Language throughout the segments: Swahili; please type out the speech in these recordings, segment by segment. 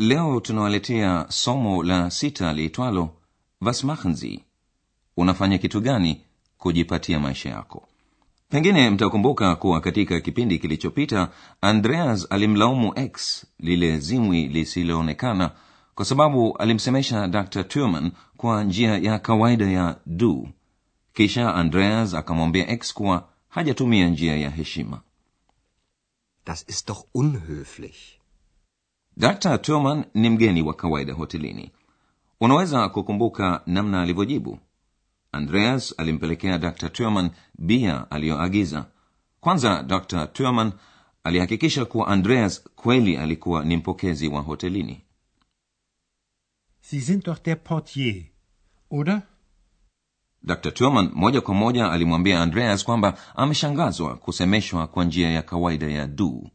leo tunawaletea somo la sita liitwalo was machen sie unafanya kitu gani kujipatia maisha yako? Pengine mtakumbuka kuwa katika kipindi kilichopita andreas alimlaumu x lile zimwi lisiloonekana kwa sababu alimsemesha dr turman kwa njia ya kawaida ya du. Kisha andreas akamwambia x kuwa hajatumia njia ya heshima. Das ist doch unhöflich. Dr turman ni mgeni wa kawaida hotelini. Unaweza kukumbuka namna alivyojibu. Andreas alimpelekea dr turman bia aliyoagiza. Kwanza dr turman alihakikisha kuwa andreas kweli alikuwa ni mpokezi wa hotelini. Sie sind doch der Portier, oder? dr turman moja kwa moja alimwambia andreas kwamba ameshangazwa kusemeshwa kwa njia ya kawaida ya du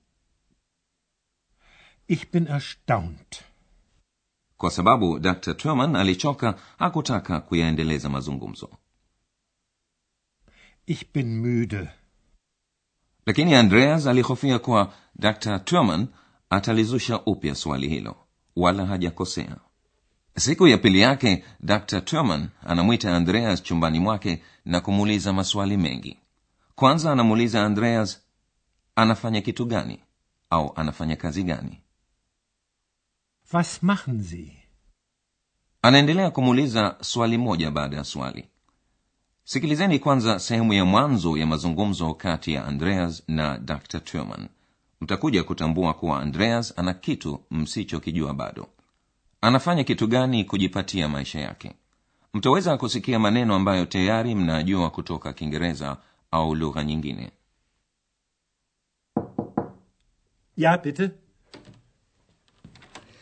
Ich bin erstaunt. kwa sababu dr turman alichoka hakutaka kuyaendeleza mazungumzo. Ich bin müde. lakini andreas alihofia kuwa dr turman atalizusha upya swali hilo wala hajakosea. Siku ya pili yake dr turman anamwita andreas chumbani mwake na kumuuliza maswali mengi. Kwanza anamuuliza andreas anafanya kitu gani? Au anafanya kazi gani Was machen Sie? anaendelea kumuuliza swali moja baada ya swali. Sikilizeni kwanza sehemu ya mwanzo ya mazungumzo kati ya andreas na dr turman mtakuja kutambua kuwa andreas ana kitu msichokijua bado. Anafanya kitu gani kujipatia maisha yake? Mtaweza kusikia maneno ambayo tayari mnajua kutoka kiingereza au lugha nyingine. Ja, bitte.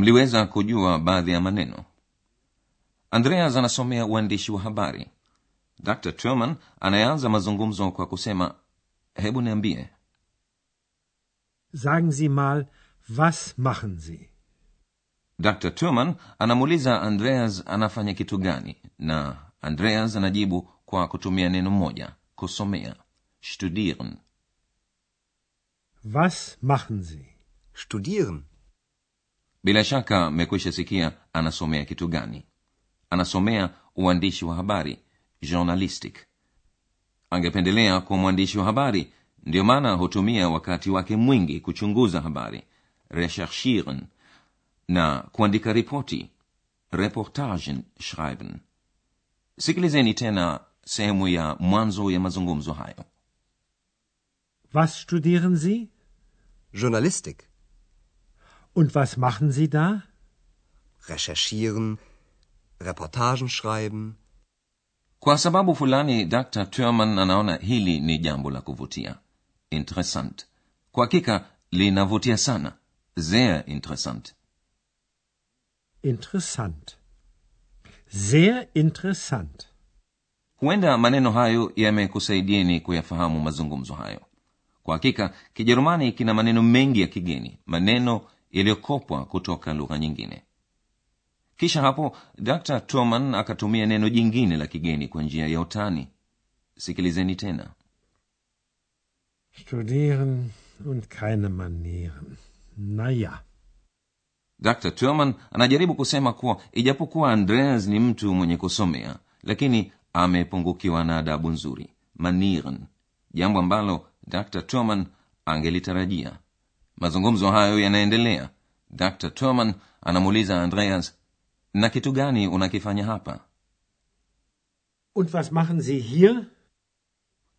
mliweza kujua baadhi ya maneno andreas anasomea uandishi wa habari dr turman anayeanza mazungumzo kwa kusema hebu niambie Sagen Sie mal, was machen Sie? dr turman anamuuliza andreas anafanya kitu gani na andreas anajibu kwa kutumia neno moja kusomea studieren Was machen Sie? Studieren. Bila shaka mmekwisha sikia anasomea kitu gani anasomea uandishi wa habari journalistic angependelea kuwa mwandishi wa habari ndiyo maana hutumia wakati wake mwingi kuchunguza habari recherchieren na kuandika ripoti reportagen schreiben sikilizeni tena sehemu ya mwanzo ya mazungumzo hayo Was studieren Sie? Journalistik. Und was machen Sie da? Recherchieren, Reportagen schreiben. kwa sababu fulani dr turman anaona hili ni jambo la kuvutia interessant kwa hakika linavutia sana sehr interessant Interessant. Sehr interessant. huenda maneno hayo yamekusaidieni kuyafahamu mazungumzo hayo kwa hakika kijerumani kina maneno mengi ya kigeni maneno yaliyokopwa kutoka lugha nyingine. Kisha hapo dr. Turman akatumia neno jingine la kigeni kwa njia ya utani. Sikilizeni tena. Studieren und keine Manieren. naya dr. Turman anajaribu kusema kuwa ijapokuwa andreas ni mtu mwenye kusomea lakini amepungukiwa na adabu nzuri. Manieren. Jambo ambalo dr. Turman angelitarajia mazungumzo hayo yanaendelea dr turman anamuuliza andreas na kitu gani unakifanya hapa Und was machen Sie hier?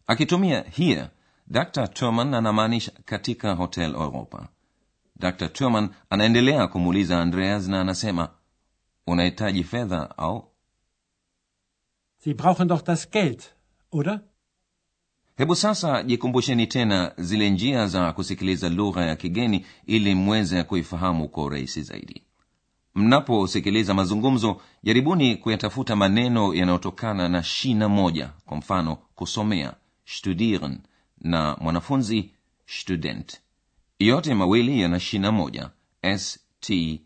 akitumia hier dr turman anamaanisha katika hotel europa dr turman anaendelea kumuuliza andreas na anasema unahitaji fedha au Sie brauchen doch das Geld, oder? Hebu sasa jikumbusheni tena zile njia za kusikiliza lugha ya kigeni ili mweze kuifahamu kwa urahisi zaidi. Mnaposikiliza mazungumzo jaribuni kuyatafuta maneno yanayotokana na shina moja kwa mfano kusomea studieren na mwanafunzi student. Yote mawili yana shina moja stud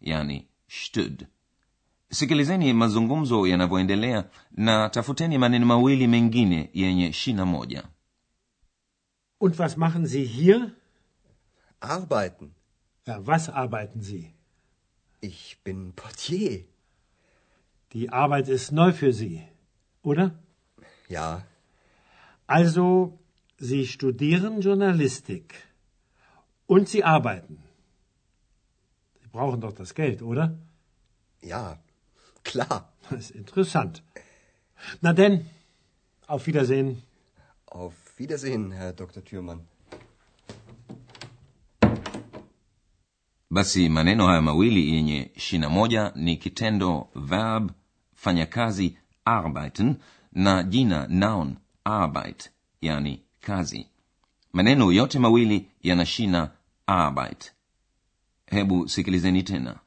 yani stud sikilizeni mazungumzo yanavyoendelea na tafuteni maneno mawili mengine yenye shina moja Und was machen Sie hier? Arbeiten. Ja, was arbeiten Sie? Ich bin Portier. Die Arbeit ist neu für Sie, oder? Ja, Also, Sie studieren Journalistik. Und Sie arbeiten. Sie brauchen doch das Geld, oder? ja, klar. Das ist interessant. Na denn, auf Wiedersehen. Auf Wiedersehen, Herr Dr. Thürmann. basi maneno haya mawili yenye shina moja ni kitendo verb fanya kazi arbeiten na jina noun arbeit yani kazi maneno yote mawili yana shina arbeit hebu sikilizeni tena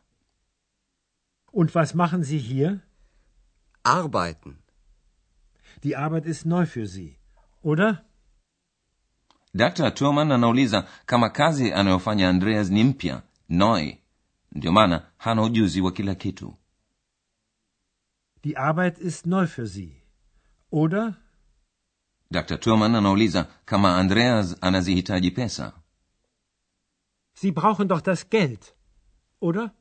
Und was machen Sie hier? Arbeiten. Die Arbeit ist neu für Sie, oder? dr turman anauliza kama kazi anayofanya andreas ni mpya neu ndio maana hana ujuzi wa kila kitu Die Arbeit ist neu für Sie, oder? dr turman anauliza kama andreas anazihitaji pesa Sie brauchen doch das Geld, oder?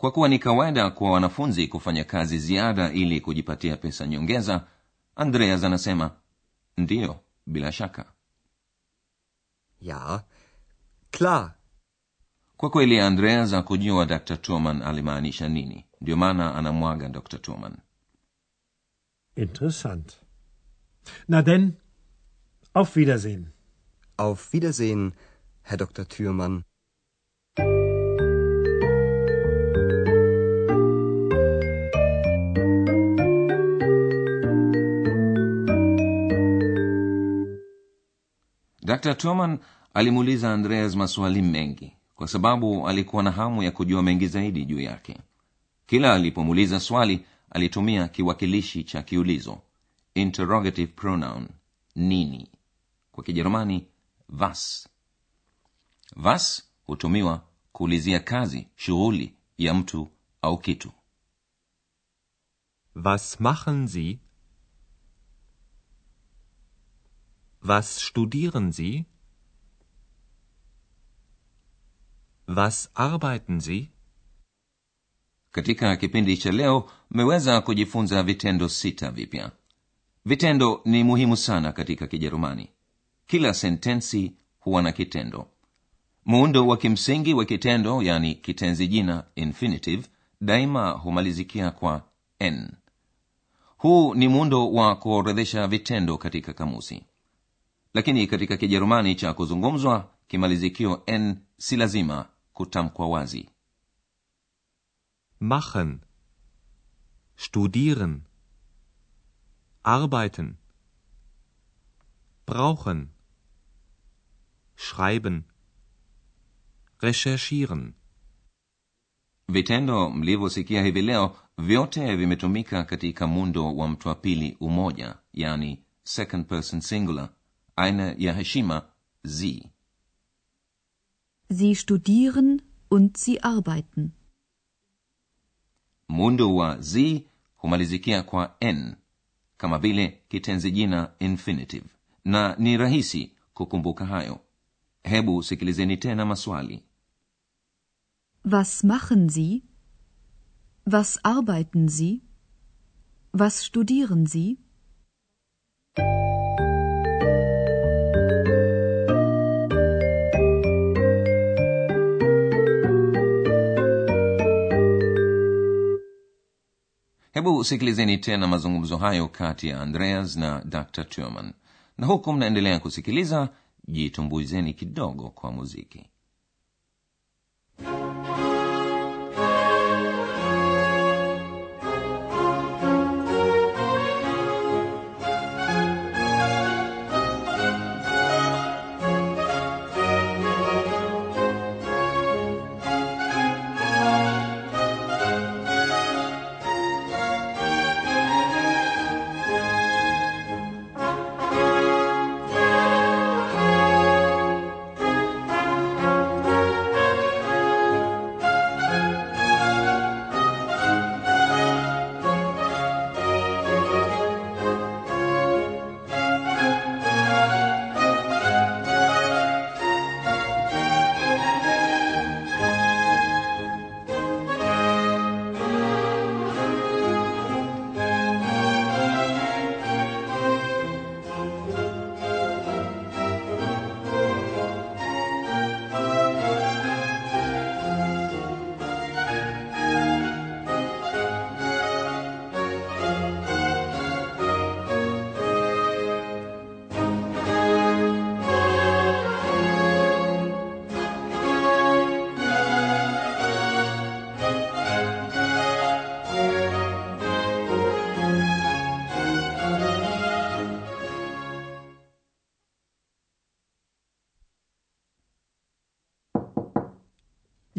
Kwa kuwa ni kawaida kwa wanafunzi kufanya kazi ziada ili kujipatia pesa nyongeza andreas anasema ndiyo bila shaka Ja, klar. kwa kweli andreas akujua dr turman alimaanisha nini ndio maana anamwaga dr turman Interessant. Na denn, auf Wiedersehen. Auf Wiedersehen, Herr Dr. Thürmann. Dr turman alimuuliza andreas maswali mengi kwa sababu alikuwa na hamu ya kujua mengi zaidi juu yake. Kila alipomuuliza swali alitumia kiwakilishi cha kiulizo interrogative pronoun nini? Kwa kijerumani vas vas hutumiwa kuulizia kazi shughuli ya mtu au kitu. Was machen Sie? Was studieren Sie? Was arbeiten Sie? katika kipindi cha leo mmeweza kujifunza vitendo sita vipya. Vitendo ni muhimu sana katika kijerumani. Kila sentensi huwa na kitendo. Muundo wa kimsingi wa kitendo yani kitenzi jina infinitive daima humalizikia kwa n. Huu ni muundo wa kuorodhesha vitendo katika kamusi lakini katika kijerumani cha kuzungumzwa kimalizikio n si lazima kutamkwa wazi Machen. Studieren. Arbeiten. Brauchen. Schreiben. Recherchieren. vitendo mlivyosikia hivi leo vyote vimetumika katika muundo wa mtu wa pili umoja yani second person singular aina ya heshima sie Sie studieren und sie arbeiten. muundo wa sie humalizikia kwa n kama vile kitenzi jina infinitive na ni rahisi kukumbuka hayo hebu sikilizeni tena maswali Was machen Sie? Was arbeiten Sie? Was studieren Sie? Hebu sikilizeni tena mazungumzo hayo kati ya andreas na dr. Turman na huku mnaendelea kusikiliza jitumbuizeni kidogo kwa muziki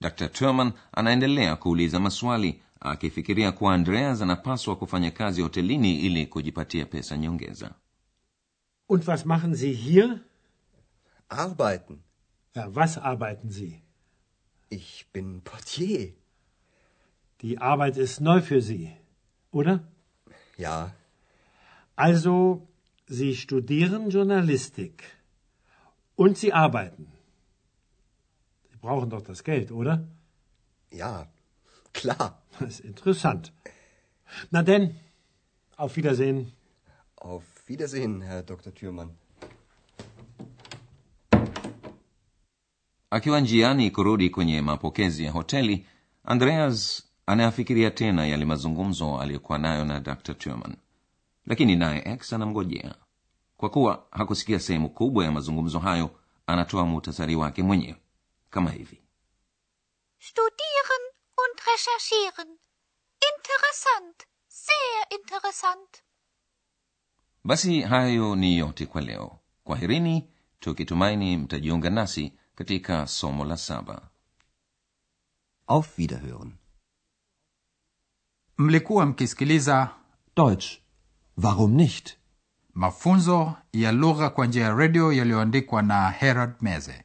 Dr turman anaendelea kuuliza maswali akifikiria kuwa andreas anapaswa kufanya kazi hotelini ili kujipatia pesa nyongeza Und was machen Sie hier? Arbeiten. Ja, was arbeiten Sie? Ich bin Portier. Die Arbeit ist neu für Sie, oder? Ja, Also, Sie studieren Journalistik. Und Sie arbeiten. Brauchen doch das Geld, oder? ja, klar. Das ist interessant. Na denn, auf Wiedersehen. Auf Wiedersehen, Herr Dr. Thürmann. akiwa njiani kurudi kwenye mapokezi ya hoteli andreas anayafikiria tena yale mazungumzo aliyokuwa nayo na dr turman lakini naye x anamgojea kwa kuwa hakusikia sehemu kubwa ya mazungumzo hayo anatoa muhtasari wake mwenyewe kama hivi Studieren und recherchieren. Interessant. Sehr interessant. basi hayo ni yote kwa leo kwaherini tukitumaini mtajiunga nasi katika somo la saba Auf Wiederhören. mlikuwa mkisikiliza Deutsch. Warum nicht? mafunzo ya lugha kwa njia ya redio yaliyoandikwa na herald meze